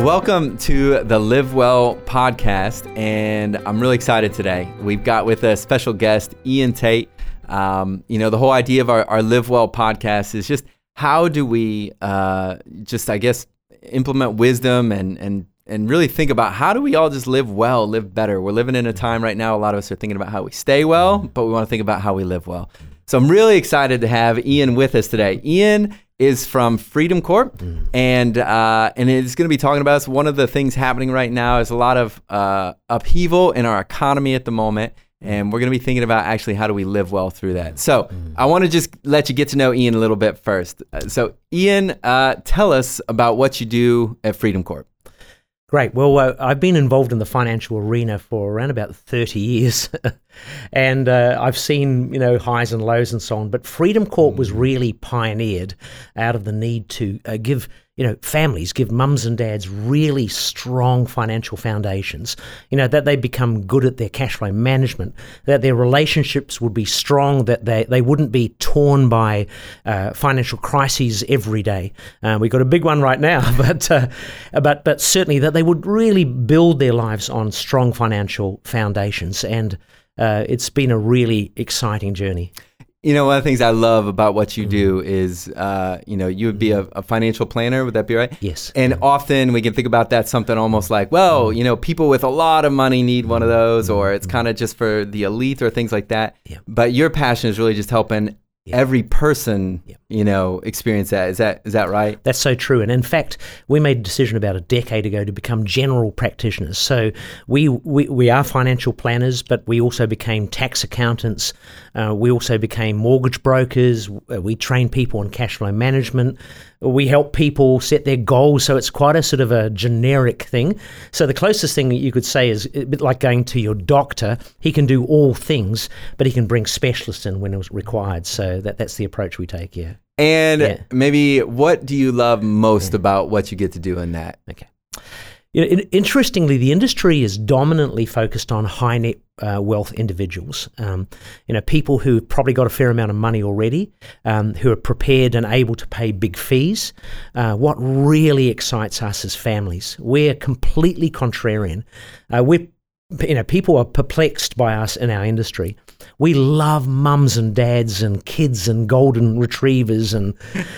Welcome to the Live Well podcast, and I'm really excited today. We've got with a special guest, Ian Tate. Um, you know, the whole idea of our, our Live Well podcast is just how do we uh, just, I guess, implement wisdom and and and really think about how do we all just live well, live better. We're living in a time right now. A lot of us are thinking about how we stay well, but we want to think about how we live well. So I'm really excited to have Ian with us today. Ian is from Freedom Corp, mm. and uh, and it's going to be talking about us. One of the things happening right now is a lot of uh, upheaval in our economy at the moment, and we're going to be thinking about actually how do we live well through that. So mm. I want to just let you get to know Ian a little bit first. Uh, so Ian, uh, tell us about what you do at Freedom Corp. Great. Well, uh, I've been involved in the financial arena for around about 30 years. and uh, I've seen, you know, highs and lows and so on. But Freedom Corp was mm. really pioneered out of the need to uh, give you know, families give mums and dads really strong financial foundations, you know, that they become good at their cash flow management, that their relationships would be strong, that they, they wouldn't be torn by uh, financial crises every day. Uh, we've got a big one right now, but, uh, but, but certainly that they would really build their lives on strong financial foundations. And uh, it's been a really exciting journey. You know, one of the things I love about what you do mm-hmm. is, uh, you know, you would be a, a, financial planner. Would that be right? Yes. And often we can think about that something almost like, well, mm-hmm. you know, people with a lot of money need one of those, or it's mm-hmm. kind of just for the elite or things like that. Yeah. But your passion is really just helping yeah. every person yeah. you know experience that. Is that is that right? That's so true. And in fact we made a decision about a decade ago to become general practitioners. So we we, we are financial planners but we also became tax accountants. Uh, we also became mortgage brokers. We train people in cash flow management we help people set their goals. So it's quite a sort of a generic thing. So the closest thing that you could say is a bit like going to your doctor. He can do all things, but he can bring specialists in when it's required. So that, that's the approach we take, yeah. And yeah. maybe what do you love most yeah. about what you get to do in that? Okay. You know, interestingly, the industry is dominantly focused on high net uh, wealth individuals. Um, you know, people who've probably got a fair amount of money already, um, who are prepared and able to pay big fees. Uh, what really excites us as families, we're completely contrarian. Uh, we're you know, people are perplexed by us in our industry. We love mums and dads and kids and golden retrievers and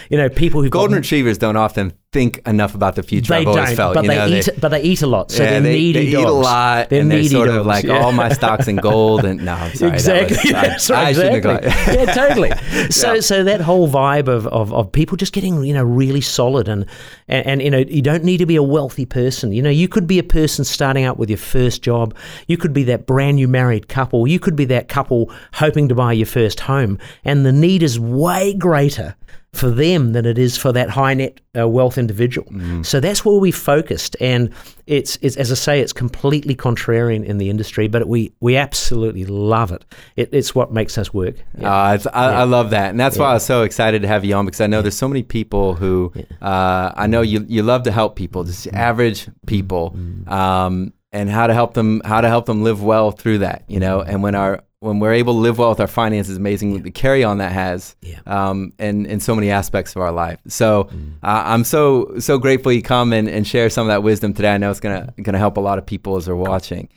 you know people who golden retrievers don't often think enough about the future. They I've don't, felt, but they know, eat. They, but they eat a lot, so yeah, they're they, needy they dogs. eat a lot, they're and they're sort dogs, of like yeah. all my stocks in gold. And no, I'm sorry, exactly. Was, I, That's right, exactly. yeah, totally. So, yeah. so that whole vibe of, of, of people just getting you know really solid, and, and and you know you don't need to be a wealthy person. You know, you could be a person starting out with your first job. You could be that brand new married couple. You could be that couple hoping to buy your first home, and the need is way greater for them than it is for that high net uh, wealth individual. Mm. So that's where we focused, and it's, it's as I say, it's completely contrarian in the industry, but we we absolutely love it. it it's what makes us work. Yeah. Uh, I, yeah. I, love that, and that's yeah. why I was so excited to have you on because I know there's so many people who uh, I know you you love to help people, just mm. average people. Mm. Um, and how to help them how to help them live well through that you know and when our when we're able to live well with our finances, amazing yeah. the carry on that has, yeah. um, and in so many aspects of our life. So mm. uh, I'm so so grateful you come and, and share some of that wisdom today. I know it's gonna gonna help a lot of people as they're watching,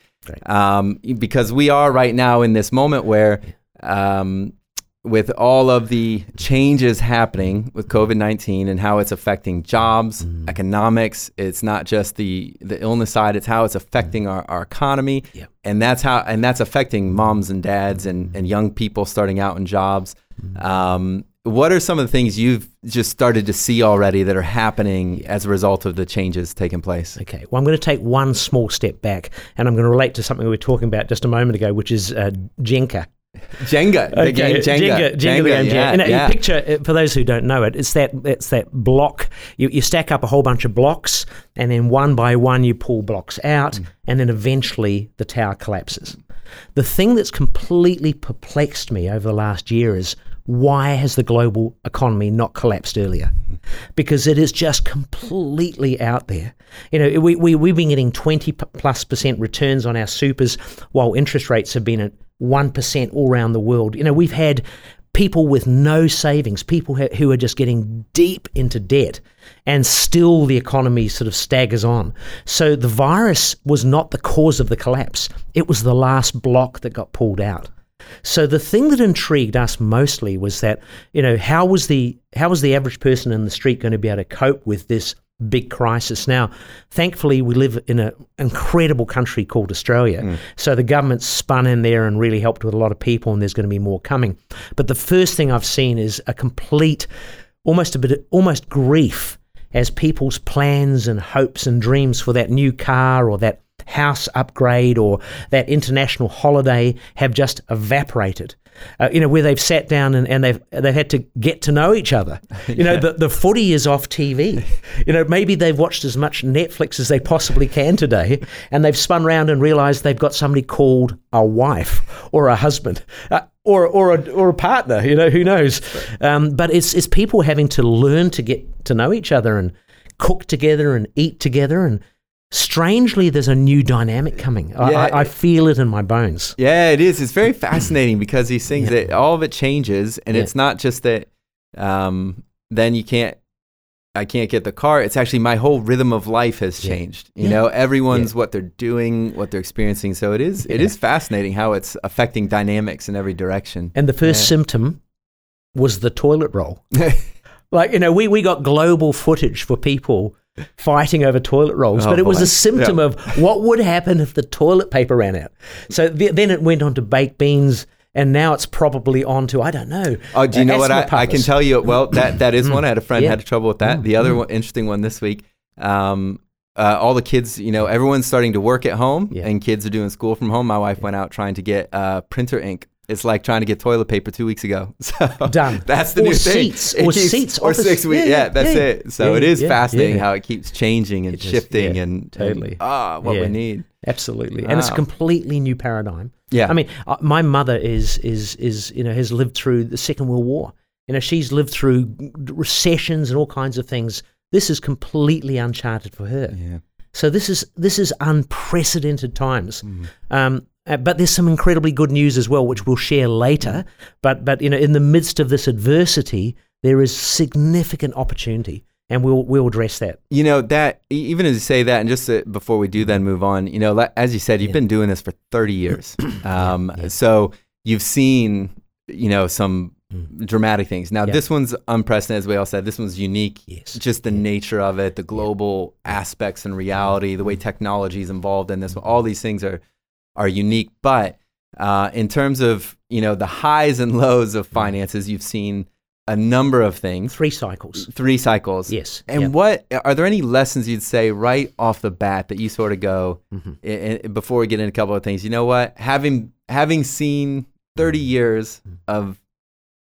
um, because we are right now in this moment where um, with all of the changes happening with COVID nineteen and how it's affecting jobs, mm. economics. It's not just the the illness side; it's how it's affecting mm. our, our economy, yep. and that's how and that's affecting moms and dads and and young people starting out in jobs. Mm. Um, what are some of the things you've just started to see already that are happening as a result of the changes taking place? Okay, well, I'm going to take one small step back and I'm going to relate to something we were talking about just a moment ago, which is uh, Jenga. Jenga, the okay. game Jenga, Jenga, Jenga, Jenga, the game yeah, Jenga. yeah. Picture uh, for those who don't know it, it's that it's that block. You, you stack up a whole bunch of blocks, and then one by one you pull blocks out, mm. and then eventually the tower collapses. The thing that's completely perplexed me over the last year is why has the global economy not collapsed earlier? Because it is just completely out there. You know, we, we, we've been getting 20 plus percent returns on our supers while interest rates have been at 1% all around the world. You know, we've had people with no savings, people who- are just getting deep into debt, and still the economy sort of staggers on. So the virus was not the cause of the collapse, it was the last block that got pulled out. So the thing that intrigued us mostly was that you know how was the how was the average person in the street going to be able to cope with this big crisis? Now, thankfully, we live in an incredible country called Australia, mm. so the government spun in there and really helped with a lot of people, and there's going to be more coming. But the first thing I've seen is a complete, almost a bit, of, almost grief as people's plans and hopes and dreams for that new car or that house upgrade or that international holiday have just evaporated. Uh, you know, where they've sat down and, and they've they've had to get to know each other. You know, the, the footy is off TV. You know, maybe they've watched as much Netflix as they possibly can today, and they've spun around and realised they've got somebody called a wife or a husband. Uh, or, or, a, or a partner, you know, who knows? Um, but it's, it's people having to learn to get to know each other and cook together and eat together. And strangely, there's a new dynamic coming. I, Yeah, I, I feel it in my bones. Yeah, it is. It's very fascinating because these things, that all of it changes, and Yeah. it's not just that. Um, then you can't. I can't get the car. It's actually my whole rhythm of life has Yeah. changed. You Yeah. know, everyone's what they're doing, what they're experiencing. So it is. It Yeah. is fascinating how it's affecting dynamics in every direction. And the first Yeah. symptom was the toilet roll. Like, you know, we, we got global footage for people fighting over toilet rolls, Oh, but it was a symptom Yeah. of what would happen if the toilet paper ran out. So th- then it went on to baked beans, and now it's probably on to, I don't know. Oh, do you uh, know what I, I can tell you? Well, that that is one. I had a friend Yeah. had trouble with that. The other one, interesting one this week. Um, uh, all the kids, you know, everyone's starting to work at home, Yeah. and kids are doing school from home. My wife went out trying to get uh, printer ink. It's like trying to get toilet paper two weeks ago. So Done. That's the Or new thing. It or keeps- seats, or six weeks. yeah, that's yeah. it. So Yeah, it is fascinating how it keeps changing and It shifting and totally. ah what Yeah. we need. Absolutely, and it's a completely new paradigm. Yeah. I mean, uh, my mother is is is you know has lived through the Second World War. You know, she's lived through recessions and all kinds of things. This is completely uncharted for her. Yeah. So this is this is unprecedented times. Mm. Um, uh, but there's some incredibly good news as well, which we'll share later. But but you know, in the midst of this adversity, there is significant opportunity, and we'll we'll address that. You know that even as you say that, and just uh, before we do then move on, you know, as you said, you've Yeah. been doing this for thirty years, um, so you've seen, you know, some dramatic things. Now Yeah. this one's unprecedented, as we all said. This one's unique. Yes. Just the nature of it, the global aspects and reality, the way technology is involved in this. All these things are are unique, but uh, in terms of you know the highs and lows of finances, you've seen a number of things Three cycles. three cycles. Yes. And yeah. what are there any lessons you'd say right off the bat that you sort of go Mm-hmm. i- i- before we get into a couple of things? You know what? Having having seen thirty years of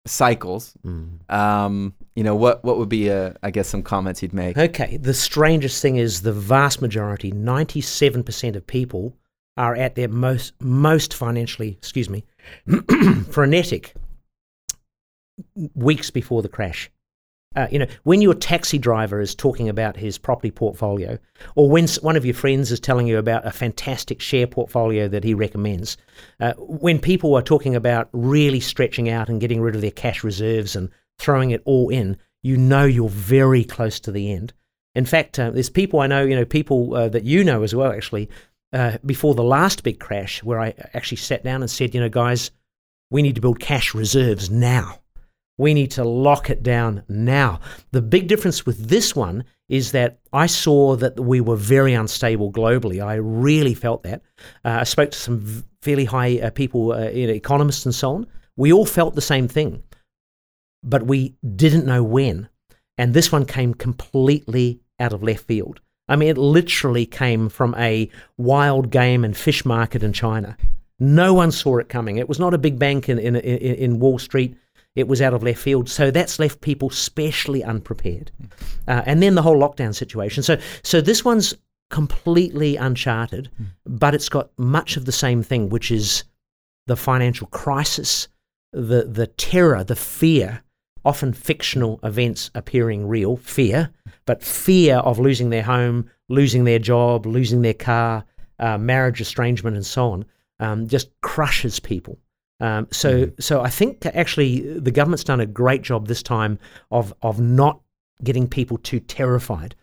cycles, Mm. um, you know what what would be a I guess some comments you'd make? Okay, the strangest thing is the vast majority, 97% of people are at their most most financially, excuse me, frenetic weeks before the crash. Uh, you know, when your taxi driver is talking about his property portfolio, or when one of your friends is telling you about a fantastic share portfolio that he recommends, uh, when people are talking about really stretching out and getting rid of their cash reserves and throwing it all in, you know you're very close to the end. In fact, uh, there's people I know, you know, people uh, that you know as well, actually, uh, before the last big crash, where I actually sat down and said, you know, guys, we need to build cash reserves now. We need to lock it down now. The big difference with this one is that I saw that we were very unstable globally. I really felt that. Uh, I spoke to some fairly high uh, people, uh, you know, economists and so on. We all felt the same thing, but we didn't know when. And this one came completely out of left field. I mean, it literally came from a wild game and fish market in China. No one saw it coming. It was not a big bank in, in, in, in Wall Street. It was out of left field. So that's left people specially unprepared. Uh, and then the whole lockdown situation. So, so this one's completely uncharted, but it's got much of the same thing, which is the financial crisis, the, the terror, the fear, often fictional events appearing real, fear, but fear of losing their home, losing their job, losing their car, uh, marriage estrangement, and so on, um, just crushes people. Um, so, so I think actually the government's done a great job this time of of not getting people too terrified,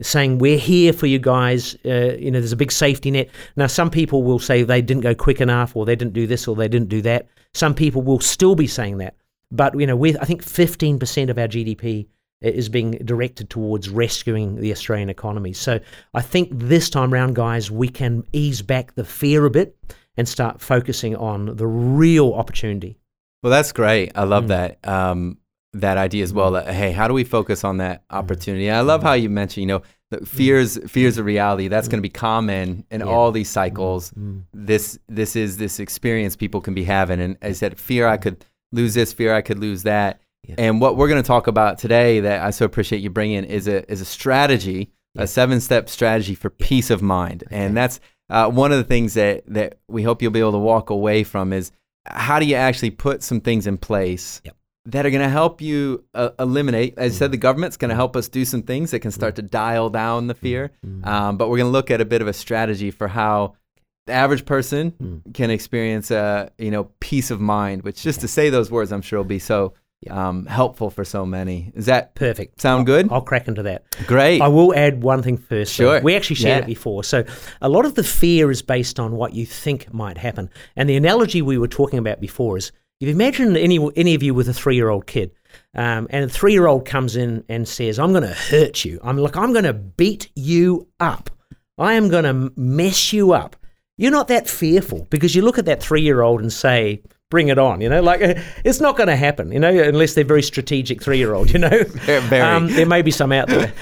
saying we're here for you guys. Uh, you know, there's a big safety net. Now, some people will say they didn't go quick enough, or they didn't do this, or they didn't do that. Some people will still be saying that, but you know, with I think 15% of our GDP is being directed towards rescuing the Australian economy. So I think this time round, guys, we can ease back the fear a bit and start focusing on the real opportunity. Well, that's great. I love mm. that um, that idea as well. Mm. That hey, how do we focus on that mm. opportunity? I love how you mentioned, you know, fears fears a reality. That's going to be common in Yeah. all these cycles. This this is this experience people can be having, and I said, fear I could lose this, fear I could lose that. Yeah. And what we're going to talk about today, that I so appreciate you bringing, is a is a strategy, Yeah. a seven step strategy for peace of mind, and that's uh, one of the things that that we hope you'll be able to walk away from is how do you actually put some things in place Yep. that are going to help you uh, eliminate. As I said, the government's going to help us do some things that can start to dial down the fear. Um, but we're going to look at a bit of a strategy for how the average person can experience, uh, you know, peace of mind. Which just to say those words, I'm sure will be so um, helpful for so many. Is that Perfect. sound good? I'll crack into that. Great. I will add one thing first. though. Sure. We actually shared Yeah. it before. So a lot of the fear is based on what you think might happen. And the analogy we were talking about before is if you imagine any, any of you with a three year old kid, um, and a three year old comes in and says, I'm going to hurt you. I'm like, I'm going to beat you up. I am going to mess you up. You're not that fearful because you look at that three year old and say, Bring it on, you know, like it's not going to happen, you know, unless they're very strategic three year old, you know. Um, there may be some out there,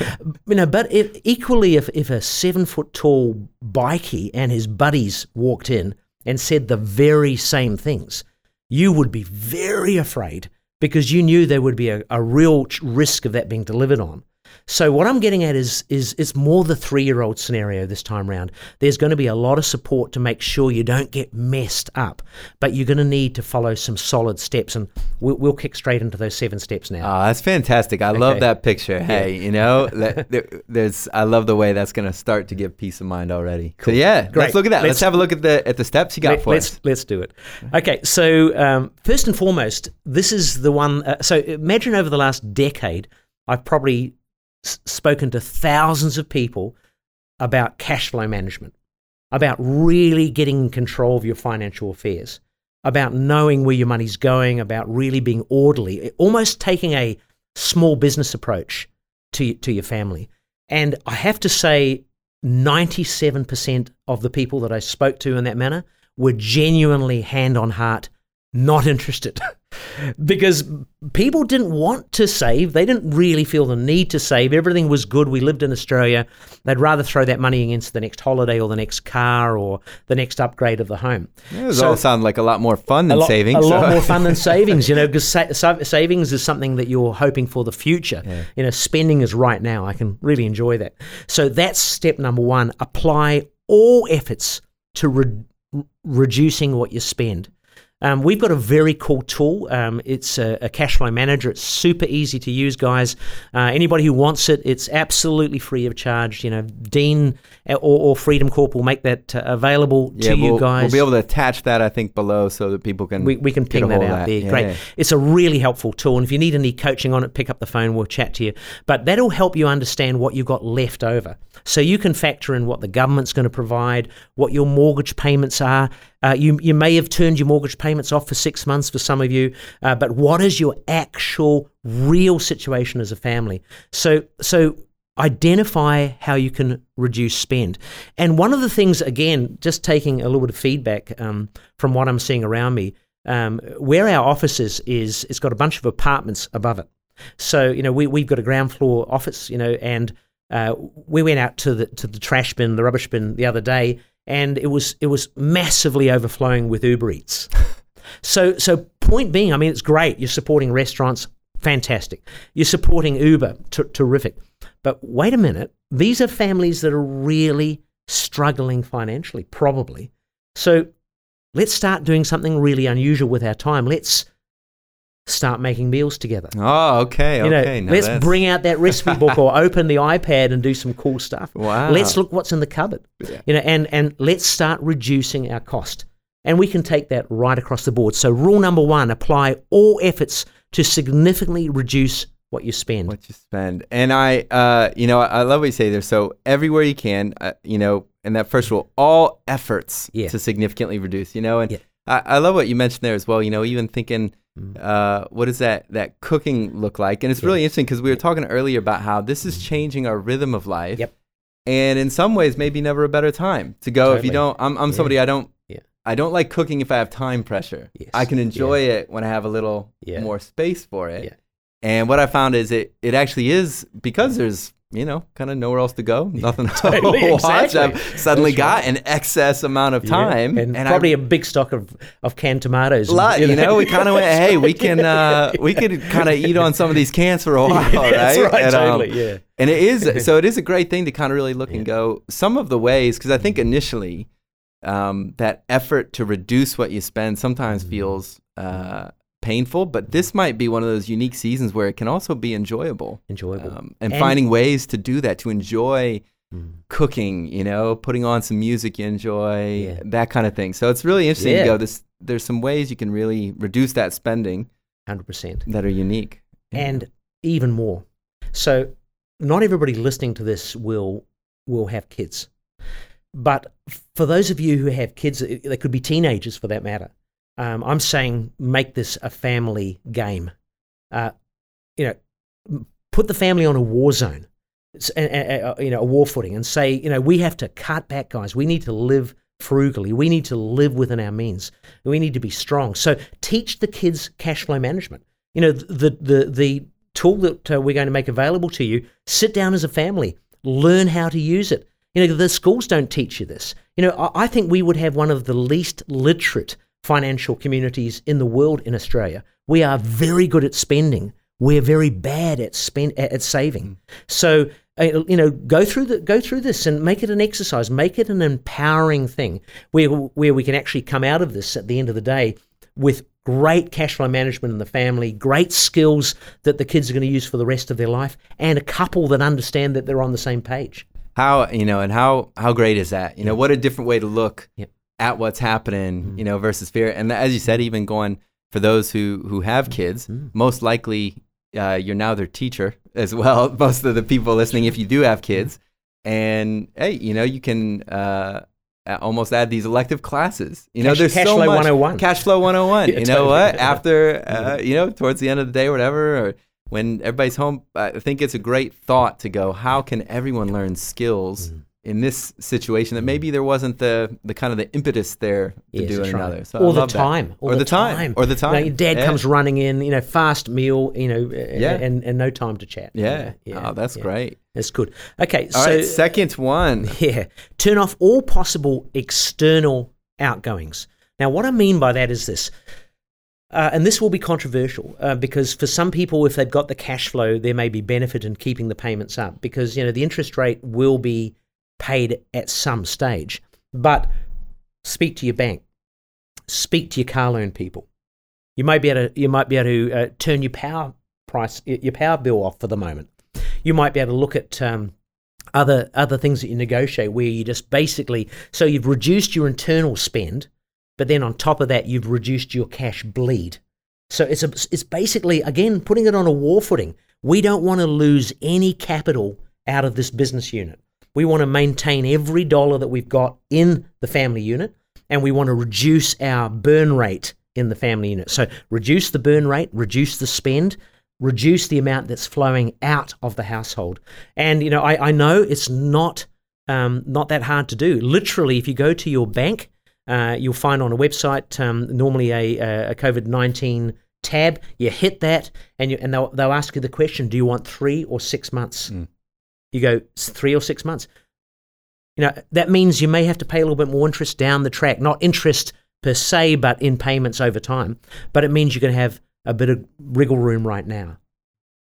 you know. But if, equally, if if a seven foot tall bikie and his buddies walked in and said the very same things, you would be very afraid because you knew there would be a, a real risk of that being delivered on. So what I'm getting at is is it's more the three year old scenario this time round. There's going to be a lot of support to make sure you don't get messed up, but you're going to need to follow some solid steps, and we'll, we'll kick straight into those seven steps now. Oh, that's fantastic. I love that picture. Hey, you know, there's I love the way that's going to start to give peace of mind already. So yeah, Great. let's look at that. Let's, Let's- have a look at the at the steps you got Let, for us us. let's do it. Okay, so um, first and foremost, this is the one. Uh, so imagine over the last decade, I've probably spoken to thousands of people about cash flow management, about really getting in control of your financial affairs, about knowing where your money's going, about really being orderly, almost taking a small business approach to to your family. And I have to say, 97% of the people that I spoke to in that manner were genuinely hand on heart not interested because people didn't want to save. They didn't really feel the need to save. Everything was good. We lived in Australia. They'd rather throw that money against the next holiday or the next car or the next upgrade of the home. Those So- all sound like a lot more fun than lot, savings. A lot more fun than savings, you know, because sa- sa- savings is something that you're hoping for the future. You know, spending is right now. I can really enjoy that. So that's step number one. Apply all efforts to re- reducing what you spend. Um, we've got a very cool tool. Um, it's a, a cash flow manager. It's super easy to use, guys. Uh, anybody who wants it, it's absolutely free of charge. You know, Dean or, or Freedom Corp will make that uh, available yeah, to we'll, you guys. we'll be able to attach that I think below so that people can We, we can ping that out there. Yeah, Great. yeah. It's a really helpful tool. And if you need any coaching on it, pick up the phone. We'll chat to you. But that'll help you understand what you've got left over. So you can factor in what the government's going to provide, what your mortgage payments are. Uh, you, you may have turned your mortgage payments off for six months for some of you, uh, but what is your actual real situation as a family? So, so identify how you can reduce spend. And one of the things, again, just taking a little bit of feedback um, from what I'm seeing around me, um, where our office is, is it's got a bunch of apartments above it. So you know we we've got a ground floor office, you know, and uh, we went out to the to the trash bin, the rubbish bin the other day, and it was it was massively overflowing with Uber Eats. So so point being, I mean, it's great. You're supporting restaurants, fantastic. You're supporting Uber, t- terrific. But wait a minute, these are families that are really struggling financially, probably. So let's start doing something really unusual with our time. Let's start making meals together. Oh, okay, You know, okay. now let's that's- bring out that recipe book or open the iPad and do some cool stuff. Wow. Let's look what's in the cupboard. Yeah. You know, and and let's start reducing our cost. And we can take that right across the board. So, rule number one apply all efforts to significantly reduce what you spend. What you spend. And I, uh, you know, I love what you say there. So, everywhere you can, uh, you know, and that first rule, all efforts Yeah. to significantly reduce, you know, and Yeah. I, I love what you mentioned there as well. You know, even thinking. Uh, what does that that cooking look like? And it's really interesting because we were talking earlier about how this is changing our rhythm of life. Mm. Yep. And in some ways, maybe never a better time to go. If you don't, I'm, I'm Yeah. somebody I don't. Yeah. I don't like cooking if I have time pressure. Yes. I can enjoy it when I have a little Yeah. more space for it. Yeah. And what I found is it it actually is because there's you know kind of nowhere else to go, nothing to Totally, watch. exactly. I've suddenly That's got an excess amount of time, and, I- probably a big stock of, of canned tomatoes. and, lot, you know, we kind of went, hey, we can, uh, we could kind of eat on some of these cans for a while, right? That's right, And, um, totally, yeah. And it is, so it is a great thing to kind of really look and go some of the ways, because I think initially um, that effort to reduce what you spend sometimes Mm-hmm. feels uh, painful, but this might be one of those unique seasons where it can also be enjoyable. Enjoyable. Um, and, And- finding ways to do that, to enjoy Mm. cooking, you know, putting on some music you enjoy, Yeah. that kind of thing. So it's really interesting Yeah. to go. This there's some ways you can really reduce that spending 100%. that are unique. and even more. So, not everybody listening to this will will have kids, but for those of you who have kids, they could be teenagers for that matter. Um, I'm saying make this a family game. Uh, you know, put the family on a war zone, a- a- you know, a war footing, and say, you know, we have to cut back, guys. We need to live frugally. We need to live within our means. We need to be strong. So teach the kids cash flow management. You know, the the the tool that uh, we're going to make available to you. Sit down as a family, learn how to use it. You know, the schools don't teach you this. You know, I, I think we would have one of the least literate financial communities in the world in Australia. We are very good at spending. We're very bad at spend at at saving. So uh, you know, go through the go through this and make it an exercise. Make it an empowering thing where where we can actually come out of this at the end of the day with great cash flow management in the family, great skills that the kids are going to use for the rest of their life, and a couple that understand that they're on the same page. How you know, and how how great is that? You know, what a different way to look Yep. At what's happening. You know, versus fear. And as you said, even going for those who who have kids, most likely uh, you're now their teacher as well. Most of the people listening, if you do have kids, and hey, you know, you can. Uh, almost add these elective classes. You know, Cash- there's Cash so Flow much 101. Cash Flow 101. Yeah, you know what? After uh, you know, towards the end of the day whatever, or when everybody's home, I think it's a great thought to go. How can everyone learn skills. In this situation that maybe there wasn't the the kind of the impetus there to Yes, do right. another. So I or the love that. time, or, the time, or the time. dad Yeah. comes running in, you know, fast meal, you know, Yeah. and, and no time to chat. Yeah. yeah, oh, that's yeah. great. That's good. Okay, All so right, second one. Yeah. Turn off all possible external outgoings. Now, what I mean by that is this. Uh, and this will be controversial uh, because for some people, if they've got the cash flow, there may be benefit in keeping the payments up because you know the interest rate will be paid at some stage. But speak to your bank, speak to your car loan people. You might be able to you might be able to uh, turn your power price your power bill off for the moment. You might be able to look at um, other other things that you negotiate where you just basically so you've reduced your internal spend, but then on top of that you've reduced your cash bleed. So it's a, it's basically again putting it on a war footing. We don't want to lose any capital out of this business unit. We want to maintain every dollar that we've got in the family unit, and we want to reduce our burn rate in the family unit. So reduce the burn rate, reduce the spend, reduce the amount that's flowing out of the household. And you know, I, I know it's not um, not that hard to do. Literally, if you go to your bank, uh, you'll find on a website um, normally a, a COVID nineteen tab. You hit that, and you, and they'll they'll ask you the question: Do you want three or six months? You go three or six months. You know that means you may have to pay a little bit more interest down the track. Not interest per se, but in payments over time. But it means you're going to have a bit of wriggle room right now.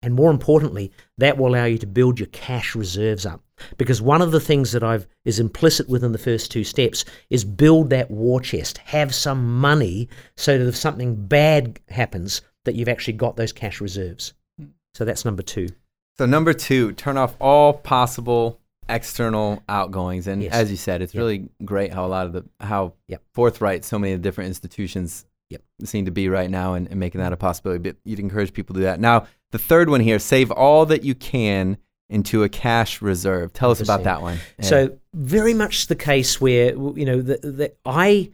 And more importantly, that will allow you to build your cash reserves up. Because one of the things that I've is implicit within the first two steps is build that war chest. Have some money so that if something bad happens, that you've actually got those cash reserves. Hmm. So that's number two. So number two, turn off all possible external outgoings, and Yes. as you said, it's Yep. really great how a lot of the how Yep. forthright so many of the different institutions Yep. seem to be right now, and, and making that a possibility. But you'd encourage people to do that. Now, the third one here: save all that you can into a cash reserve. Tell us about that one. Yeah. So very much the case where you know that that I.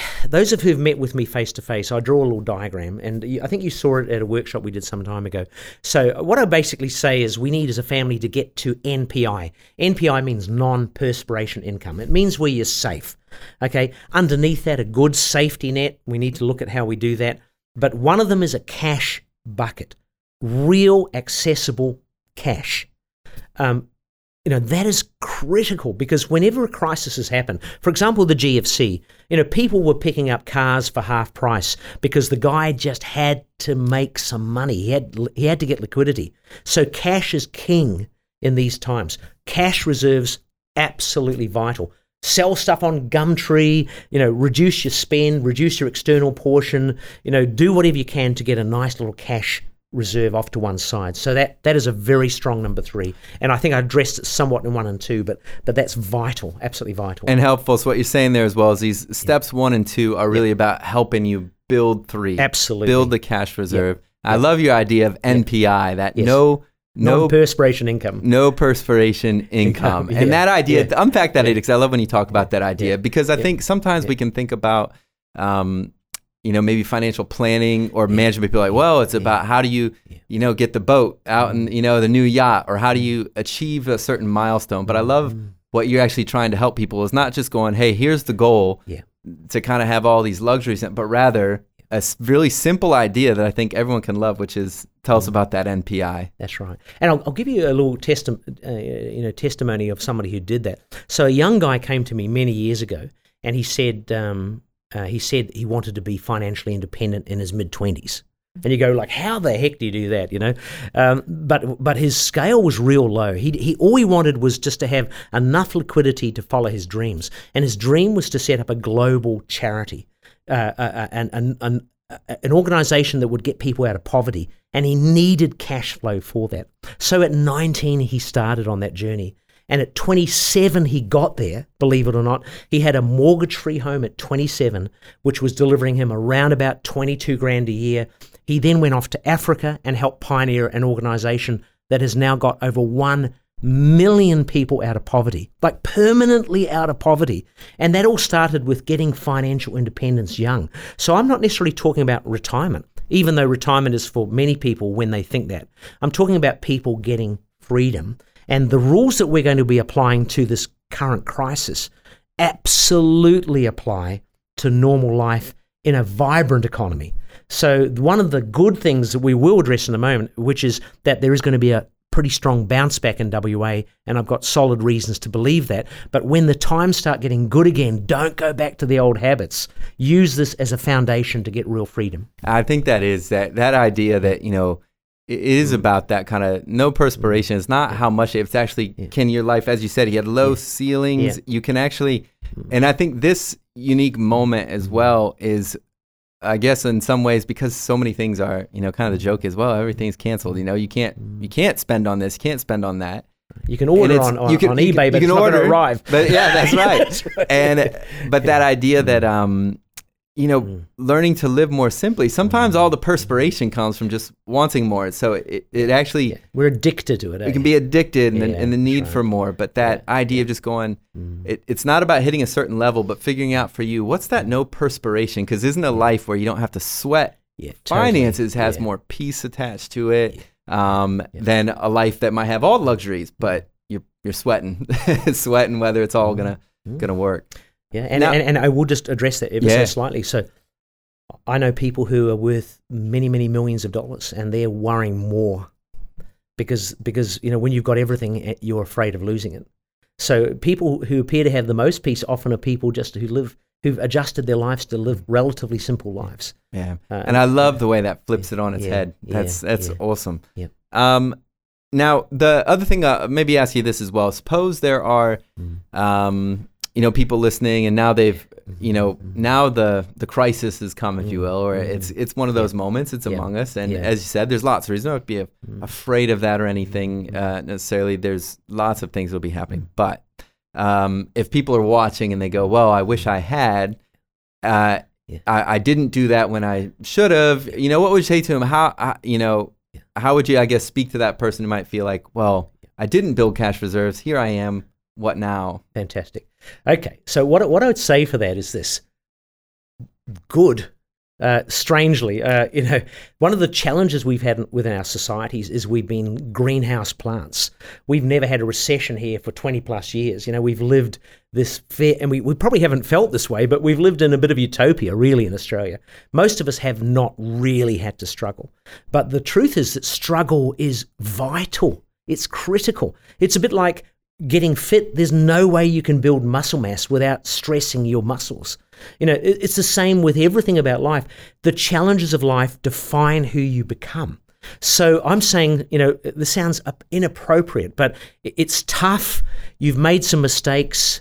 Those of who have met with me face to face, I draw a little diagram, and I think you saw it at a workshop we did some time ago. So what I basically say is, we need as a family to get to NPI. NPI means non-perspiration income. It means where you're safe. Okay, underneath that, a good safety net. We need to look at how we do that. But one of them is a cash bucket, real accessible cash. Um, you know that is critical because whenever a crisis has happened for example the gfc you know people were picking up cars for half price because the guy just had to make some money. He had he had to get liquidity. So cash is king in these times. Cash reserves absolutely vital. Sell stuff on gumtree you know reduce your spend reduce your external portion you know do whatever you can to get a nice little cash reserve off to one side. So that that is a very strong number three. And I think I addressed it somewhat in one and two, but but that's vital, absolutely vital. and helpful. So what you're saying there as well is these steps one and two are really about helping you build three, absolutely. build the cash reserve. I love your idea of NPI, that Yes. no no non-perspiration income. no perspiration income. Yeah, And that idea, yeah. unpack that idea because I love when you talk about that idea Yeah, because I yeah, think sometimes we can think about, um, you know, maybe financial planning or management. People are like, well, it's about how do you, you know, get the boat out and you know the new yacht, or how do you achieve a certain milestone. But I love Mm-hmm. what you're actually trying to help people is not just going, hey, here's the goal Yeah. to kind of have all these luxuries, but rather a really simple idea that I think everyone can love, which is tell us about that NPI. That's right. And I'll, I'll give you a little testi- uh, you know, testimony of somebody who did that. So a young guy came to me many years ago, and he said um, uh, he said he wanted to be financially independent in his mid twenties. And you go like, how the heck do you do that? You know, um, but but his scale was real low. He he all he wanted was just to have enough liquidity to follow his dreams, and his dream was to set up a global charity, uh, uh, and an, an an organization that would get people out of poverty, and he needed cash flow for that. So at 19, he started on that journey. And at 27, he got there, believe it or not. He had a mortgage free home at 27, which was delivering him around about 22 grand a year. He then went off to Africa and helped pioneer an organization that has now got over 1 million people out of poverty, like permanently out of poverty. And that all started with getting financial independence young. So I'm not necessarily talking about retirement, even though retirement is for many people when they think that. I'm talking about people getting freedom. And the rules that we're going to be applying to this current crisis absolutely apply to normal life in a vibrant economy. So, one of the good things that we will address in a moment, which is that there is going to be a pretty strong bounce back in WA, and I've got solid reasons to believe that. But when the times start getting good again, don't go back to the old habits. Use this as a foundation to get real freedom. I think that is that that idea that you know it is hmm. about that kind of no perspiration. It's not how much it's actually can your life, as you said, he had low ceilings. Yeah. You can actually, hmm. and I think this unique moment as hmm. well is. I guess in some ways because so many things are, you know, kind of the joke is, well, everything's canceled. You know, you can't, you can't spend on this, you can't spend on that. You can order on, on, you can- on you eBay, can- but you it's can not going order, to arrive. But yeah, that's right. That's right. and but that idea that um you know Mm. learning to live more simply sometimes all the perspiration comes from just wanting more. So it, it actually We're addicted to it. we eh? can be addicted and, the, Yeah, and the need that's for more but that idea of just going it, it's not about hitting a certain level but figuring out for you what's that no perspiration? Because isn't a life where you don't have to sweat? Yeah, totally. finances has Yeah. more peace attached to it um, than a life that might have all the luxuries but you're, you're sweating. Sweating whether it's all gonna gonna work Yeah, and, Now- and, and I will just address that ever Yeah. so slightly. So I know people who are worth many, many millions of dollars and they're worrying more because, because you know, when you've got everything, eh, you're afraid of losing it. So people who appear to have the most peace often are people just who live, who've adjusted their lives to live relatively simple lives. Yeah, Uh, and I love the way that flips it on its yeah, head. yeah, That's that's yeah. awesome. Yep. Um, now the other thing, uh, maybe ask you this as well. Suppose there are, Mm. um, you know, people listening, and now they've you know now the the crisis has come, if you will, or it's it's one of those moments. It's Yeah. among us, and Yeah. as you said, there's lots of reasons. not to be a, afraid of that or anything uh, necessarily. There's lots of things that'll be happening, but um, if people are watching and they go, "Well, I wish I had," uh, Yeah. I, I didn't do that when I should have. You know, what would you say to him? How uh, you know? How would you, I guess, speak to that person who might feel like, "Well, I didn't build cash reserves. Here I am. What now?" Fantastic. Okay, so what what I would say for that is this: good. Uh, strangely, uh, you know, one of the challenges we've had within our societies is we've been greenhouse plants. We've never had a recession here for 20 plus years. You know, we've lived this fair, and we, we probably haven't felt this way, but we've lived in a bit of utopia, really, in Australia. Most of us have not really had to struggle. But the truth is that struggle is vital, it's critical. It's a bit like getting fit, there's no way you can build muscle mass without stressing your muscles. You know, it's the same with everything about life. The challenges of life define who you become. So I'm saying, you know, this sounds inappropriate, but it's tough. You've made some mistakes.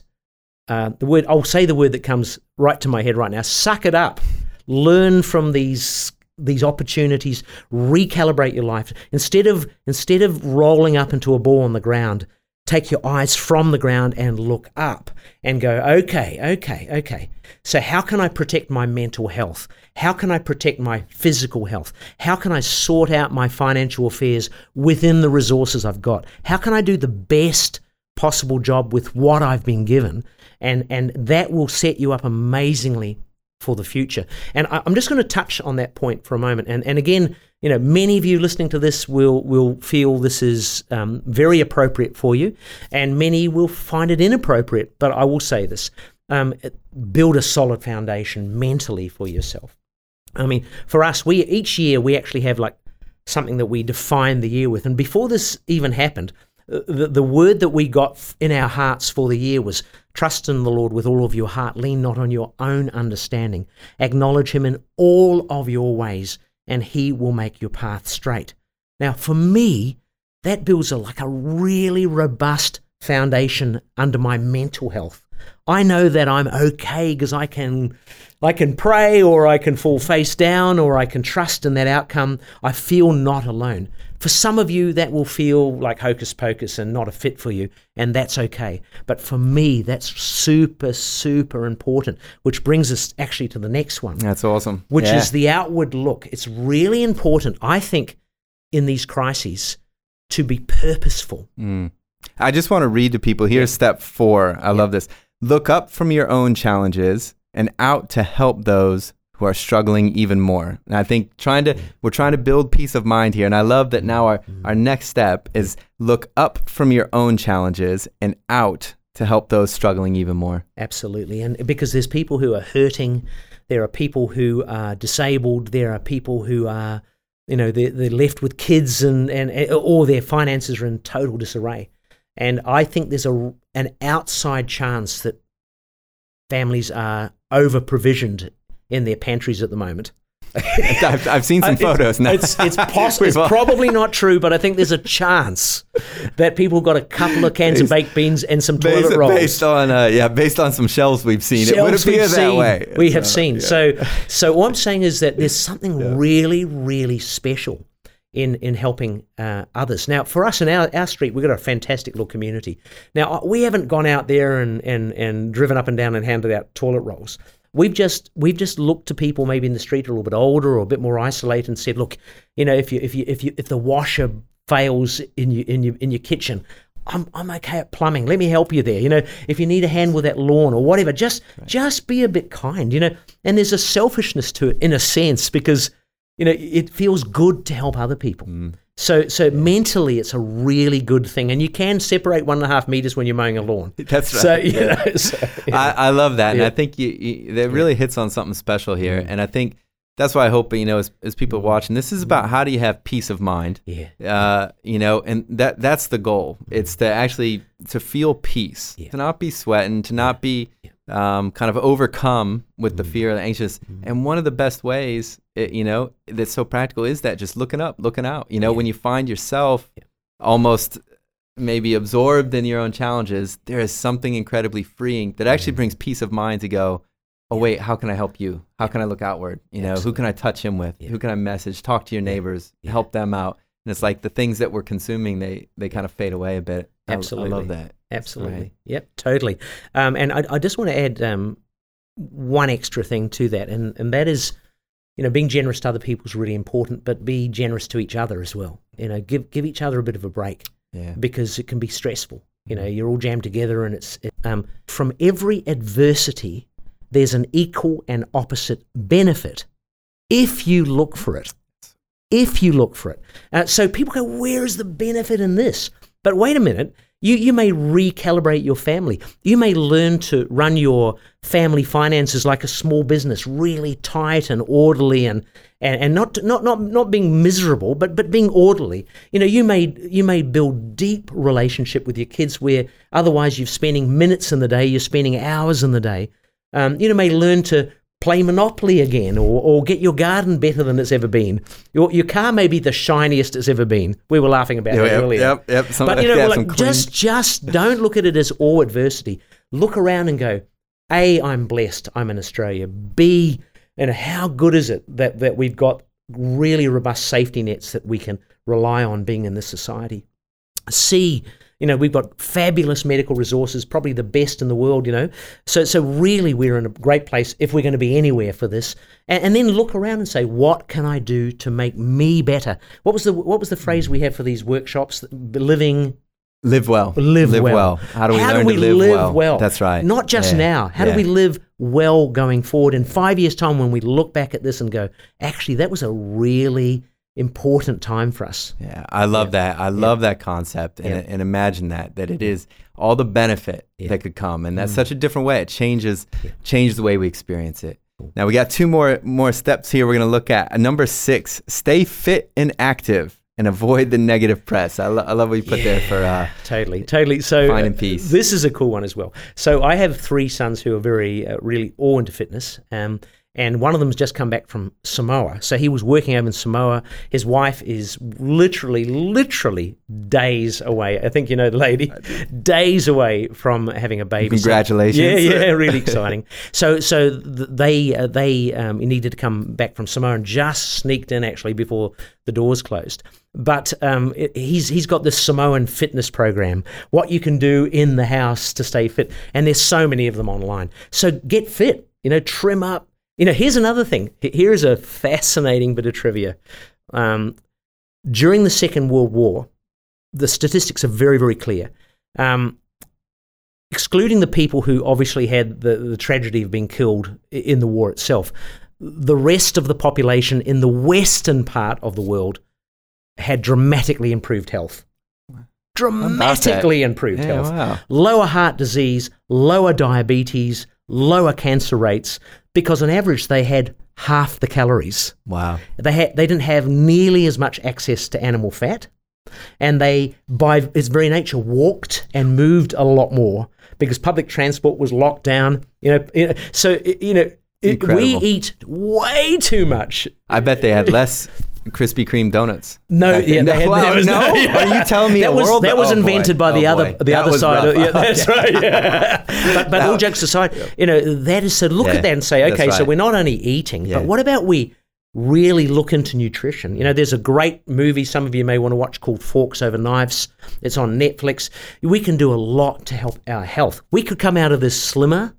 Uh, the word I'll say the word that comes right to my head right now: suck it up. Learn from these these opportunities. Recalibrate your life instead of instead of rolling up into a ball on the ground. Take your eyes from the ground and look up and go, okay, okay, okay. So, how can I protect my mental health? How can I protect my physical health? How can I sort out my financial affairs within the resources I've got? How can I do the best possible job with what I've been given? And, and that will set you up amazingly for the future. And I, I'm just going to touch on that point for a moment. And, and again, you know, many of you listening to this will will feel this is um, very appropriate for you, and many will find it inappropriate. But I will say this: um, build a solid foundation mentally for yourself. I mean, for us, we each year we actually have like something that we define the year with. And before this even happened, uh, the, the word that we got in our hearts for the year was trust in the Lord with all of your heart, lean not on your own understanding, acknowledge Him in all of your ways, and He will make your path straight. Now, for me, that builds a, like a really robust foundation under my mental health. I know that I'm okay because I can I can pray or I can fall face down or I can trust in that outcome. I feel not alone. For some of you that will feel like hocus pocus and not a fit for you and that's okay. But for me that's super super important, which brings us actually to the next one That's awesome. which Yeah. is the outward look. It's really important, I think, in these crises to be purposeful. Mm. I just want to read to people. Here's step four. I love this. Look up from your own challenges and out to help those who are struggling even more. And I think trying to mm. we're trying to build peace of mind here. And I love that now our, mm. our next step is look up from your own challenges and out to help those struggling even more. Absolutely. And because there's people who are hurting, there are people who are disabled, there are people who are, you know, they're, they're left with kids and, and, eh, or their finances are in total disarray. And I think there's a, an outside chance that families are over provisioned in their pantries at the moment. I've, I've seen some Uh, photos now. It's it's, poss- it's probably not true, but I think there's a chance that people got a couple of cans of baked beans and some toilet based, rolls. based on uh, yeah, based on some shelves we've seen, it would Shelves appear that seen, way. We have So, seen. yeah. So, so what I'm saying is that there's something really, really special in in helping uh, others. Now, for us in our, our street, we've got a fantastic little community. Now, uh, we haven't gone out there and, and, and driven up and down and handed out toilet rolls. We've just we've just looked to people maybe in the street a little bit older or a bit more isolated and said, look, you know, if you if you if you if the washer fails in your in your in your kitchen, I'm I'm okay at plumbing. Let me help you there. You know, if you need a hand with that lawn or whatever, just just be a bit kind. You know, and there's a selfishness to it in a sense because you know it feels good to help other people. Mm. So so mentally, it's a really good thing, and you can separate one and a half meters when you're mowing a lawn. That's right. So you know, so, I, I love that, and I think you, you that really hits on something special here. Mm. And I think that's why I hope you know as, as people mm. watching, this is about how do you have peace of mind. yeah. Uh, you know, and that that's the goal. It's to actually to feel peace, Yeah. to not be sweating, to not be um, kind of overcome with the fear, the anxious. And one of the best ways, it, you know, that's so practical is that just looking up, looking out. You know, when you find yourself almost maybe absorbed in your own challenges, there is something incredibly freeing that actually brings peace of mind to go. oh wait, how can I help you? How can I look outward? You know, who can I touch him with? Yeah. Who can I message? Talk to your neighbors, Yeah. help them out. And it's like the things that we're consuming, they they kind of fade away a bit. I- Absolutely. I, love that. Absolutely. right. Yep, totally. Um, and I, I just want to add um, one extra thing to that, and, and that is, you know, being generous to other people is really important, but be generous to each other as well. You know, give give each other a bit of a break Yeah. because it can be stressful. You know, you're all jammed together, and it's it, um, from every adversity, there's an equal and opposite benefit if you look for it. If you look for it. Uh, so people go, where is the benefit in this? But wait a minute. You, you may recalibrate your family. You may learn to run your family finances like a small business, really tight and orderly and, and, and not, not, not, not being miserable, but, but being orderly. You know, you may, you may build deep relationship with your kids where otherwise you're spending minutes in the day, you're spending hours in the day. Um, you know, may learn to play Monopoly again or, or get your garden better than it's ever been. Your, your car may be the shiniest it's ever been. We were laughing about Yeah, that yep, earlier. yep, yep. Some- but you know, like, just just don't look at it as all adversity. Look around and go, A, I'm blessed. I'm in Australia. B, and how good is it that, that we've got really robust safety nets that we can rely on being in this society? C, you know, we've got fabulous medical resources, probably the best in the world, you know. So, so really, we're in a great place if we're going to be anywhere for this. And, and then look around and say, what can I do to make me better? What was the what was the phrase we had for these workshops? Living, Live well. live, well. How do we How do we live, live well? That's right. Not just Yeah. now. How Yeah. do we live well going forward in five years' time when we look back at this and go, actually, that was a really important time for us. Yeah, I love that. I love that concept, and, Yeah. and imagine that that it is all the benefit Yeah. Mm. that could come, and that's such a different way. It changes changes the way we experience it. Now we got two more more steps here. We're gonna look at number six: stay fit and active, and avoid the negative press. I, lo- I love what you put there for. Uh, Totally, totally. So Finding uh, peace. This is a cool one as well. So I have three sons who are very, uh, really all into fitness. Um, and one of them's just come back from Samoa. So he was working over in Samoa. His wife is literally, literally days away. I think you know the lady, days away from having a baby. Congratulations. yeah, yeah, really exciting. So, so they uh, they um, needed to come back from Samoa and just sneaked in actually before the doors closed. But um, it, he's he's got this Samoan fitness program. What you can do in the house to stay fit, and there's so many of them online. So get fit. You know, trim up. You know, here's another thing. Here's a fascinating bit of trivia. Um, during the Second World War, the statistics are very very clear. Um, excluding the people who obviously had the, the tragedy of being killed in the war itself, the rest of the population in the western part of the world had dramatically improved health. Dramatically improved yeah, health. wow. Lower heart disease, lower diabetes, lower cancer rates, because on average they had half the calories. Wow. They had they didn't have nearly as much access to animal fat, and they by its very nature walked and moved a lot more because public transport was locked down. You know, you know, so you know it, we eat way too much. I bet they had less Krispy Kreme donuts. No, yeah, they had- was no. no- Are you telling me that a was world that was oh, boy. invented by Oh, the other boy. the That other side. Of, yeah, that's right. Yeah. But, but all jokes aside, you know that is so. Look Yeah, at that and say, okay, so we're not only eating, Yeah. but what about we really look into nutrition? You know, there's a great movie some of you may want to watch called Forks Over Knives. It's on Netflix. We can do a lot to help our health. We could come out of this slimmer,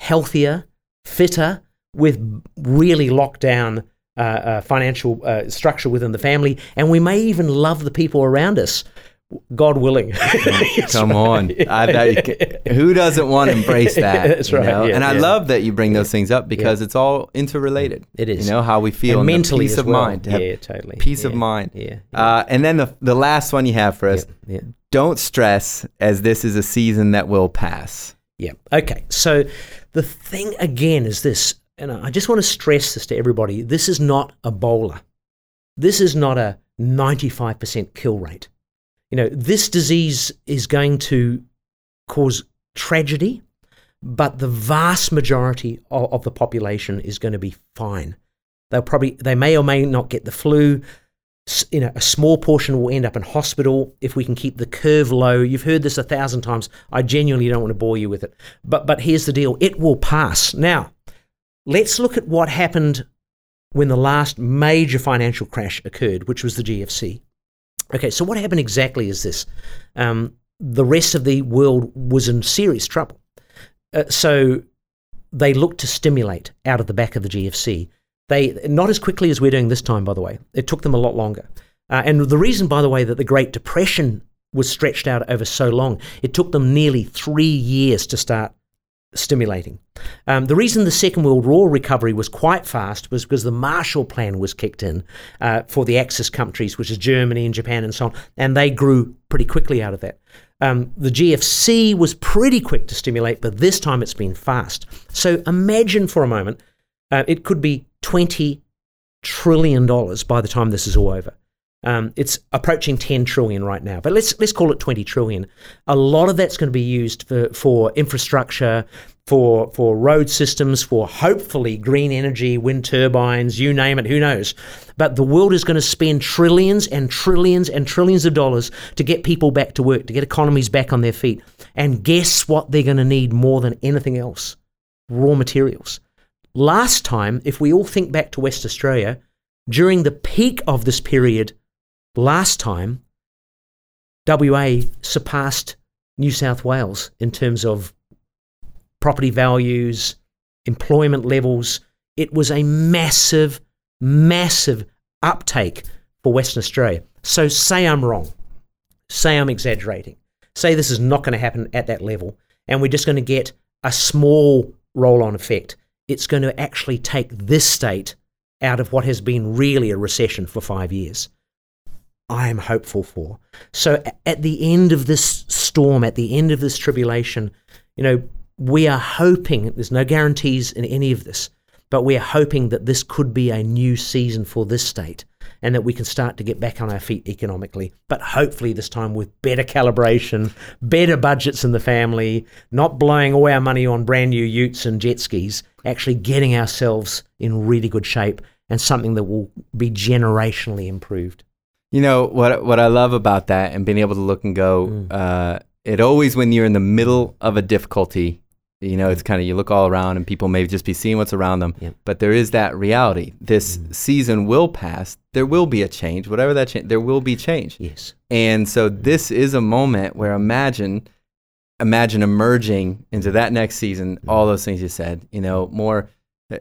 healthier, fitter, with really locked down uh, uh, financial uh, structure within the family, and we may even love the people around us, God willing. Come right. on. I, that, who doesn't want to embrace that? That's you right, know? yeah, and I yeah. love that you bring those things up because it's all interrelated. It is. You know, how we feel and, mentally peace of well. mind. Yeah, totally. Peace of mind. yeah, Uh, and then the, the last one you have for us Yeah. don't stress as this is a season that will pass. Yeah. Okay. So the thing again is this, and I just want to stress this to everybody this is not Ebola. This is not a 95% kill rate. You know, this disease is going to cause tragedy, but the vast majority of, of the population is going to be fine. They'll probably, they may or may not get the flu. You know, a small portion will end up in hospital if we can keep the curve low. You've heard this a thousand times. I genuinely don't want to bore you with it. But, but here's the deal it will pass. Now, let's look at what happened when the last major financial crash occurred, which was the GFC. Okay, so what happened exactly is this um, the rest of the world was in serious trouble. Uh, so they looked to stimulate out of the back of the GFC. They not as quickly as we're doing this time, by the way. It took them a lot longer. Uh, and the reason, by the way, that the Great Depression was stretched out over so long, it took them nearly three years to start stimulating. Um, the reason the Second World War recovery was quite fast was because the Marshall Plan was kicked in uh, for the Axis countries, which is Germany and Japan and so on, and they grew pretty quickly out of that. Um, the GFC was pretty quick to stimulate, but this time it's been fast. So imagine for a moment, uh, it could be $20 trillion by the time this is all over. Um, it's approaching 10 trillion right now, but let's let's call it 20 trillion. A lot of that's going to be used for, for infrastructure, for for road systems, for hopefully green energy, wind turbines, you name it, who knows. But the world is going to spend trillions and trillions and trillions of dollars to get people back to work, to get economies back on their feet. And guess what they're going to need more than anything else? Raw materials. Last time, if we all think back to West Australia, during the peak of this period, last time, WA surpassed New South Wales in terms of property values, employment levels. It was a massive, massive uptake for Western Australia. So say I'm wrong. Say I'm exaggerating. Say this is not going to happen at that level, and we're just going to get a small roll on effect. It's going to actually take this state out of what has been really a recession for five years. I am hopeful for. So at the end of this storm, at the end of this tribulation, you know, we are hoping, there's no guarantees in any of this, but we are hoping that this could be a new season for this state and that we can start to get back on our feet economically. But hopefully, this time with better calibration, better budgets in the family, not blowing all our money on brand new utes and jet skis, actually getting ourselves in really good shape and something that will be generationally improved. You know what what I love about that and being able to look and go, mm. uh, it always when you're in the middle of a difficulty, you know, it's kind of you look all around and people may just be seeing what's around them, yep. but there is that reality. This mm. season will pass. There will be a change, whatever that change. There will be change. Yes. And so this is a moment where imagine, imagine emerging into that next season. Mm. All those things you said. You know, more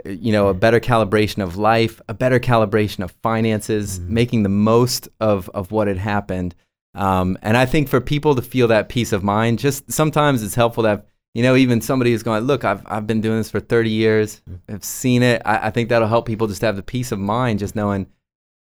you know, a better calibration of life, a better calibration of finances, mm-hmm. making the most of, of what had happened. Um, and I think for people to feel that peace of mind, just sometimes it's helpful to have, you know, even somebody who's going, look, I've, I've been doing this for 30 years, mm-hmm. I've seen it. I, I think that'll help people just have the peace of mind, just knowing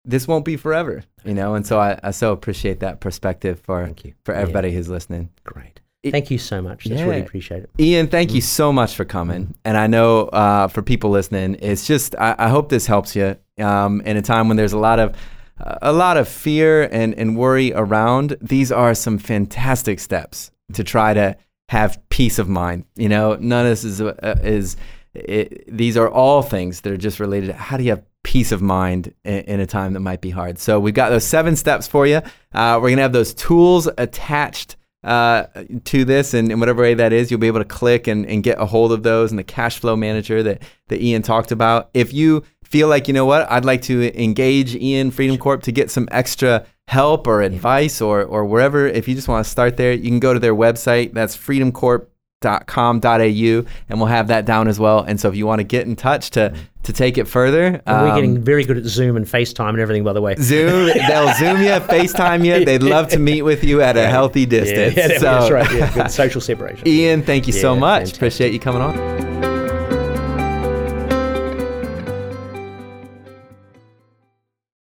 this won't be forever, you know? And so I, I so appreciate that perspective for, for everybody yeah. who's listening. Great. Thank you so much. That's yeah. really appreciate it. Ian, thank you mm. so much for coming. And I know uh, for people listening, it's just I, I hope this helps you um, in a time when there's a lot of a lot of fear and, and worry around. These are some fantastic steps to try to have peace of mind. You know, none of this is uh, is it, these are all things that are just related to how do you have peace of mind in, in, a time that might be hard. So we've got those seven steps for you. Uh, we're gonna have those tools attached uh, to this and in whatever way that is, you'll be able to click and, and get a hold of those and the cash flow manager that, that Ian talked about. If you feel like, you know what, I'd like to engage Ian Freedom Corp to get some extra help or advice or, or wherever, if you just want to start there, you can go to their website. That's freedomcorp.com com.au and we'll have that down as well. And so if you want to get in touch to to take it further um, we're getting um, very good at zoom and facetime and everything by the way. Zoom they'll zoom you facetime you. They'd love to meet with you at a healthy distance. yeah, yeah so, that's right. Yeah, good social separation. Ian thank you yeah, so much. fantastic. appreciate you coming on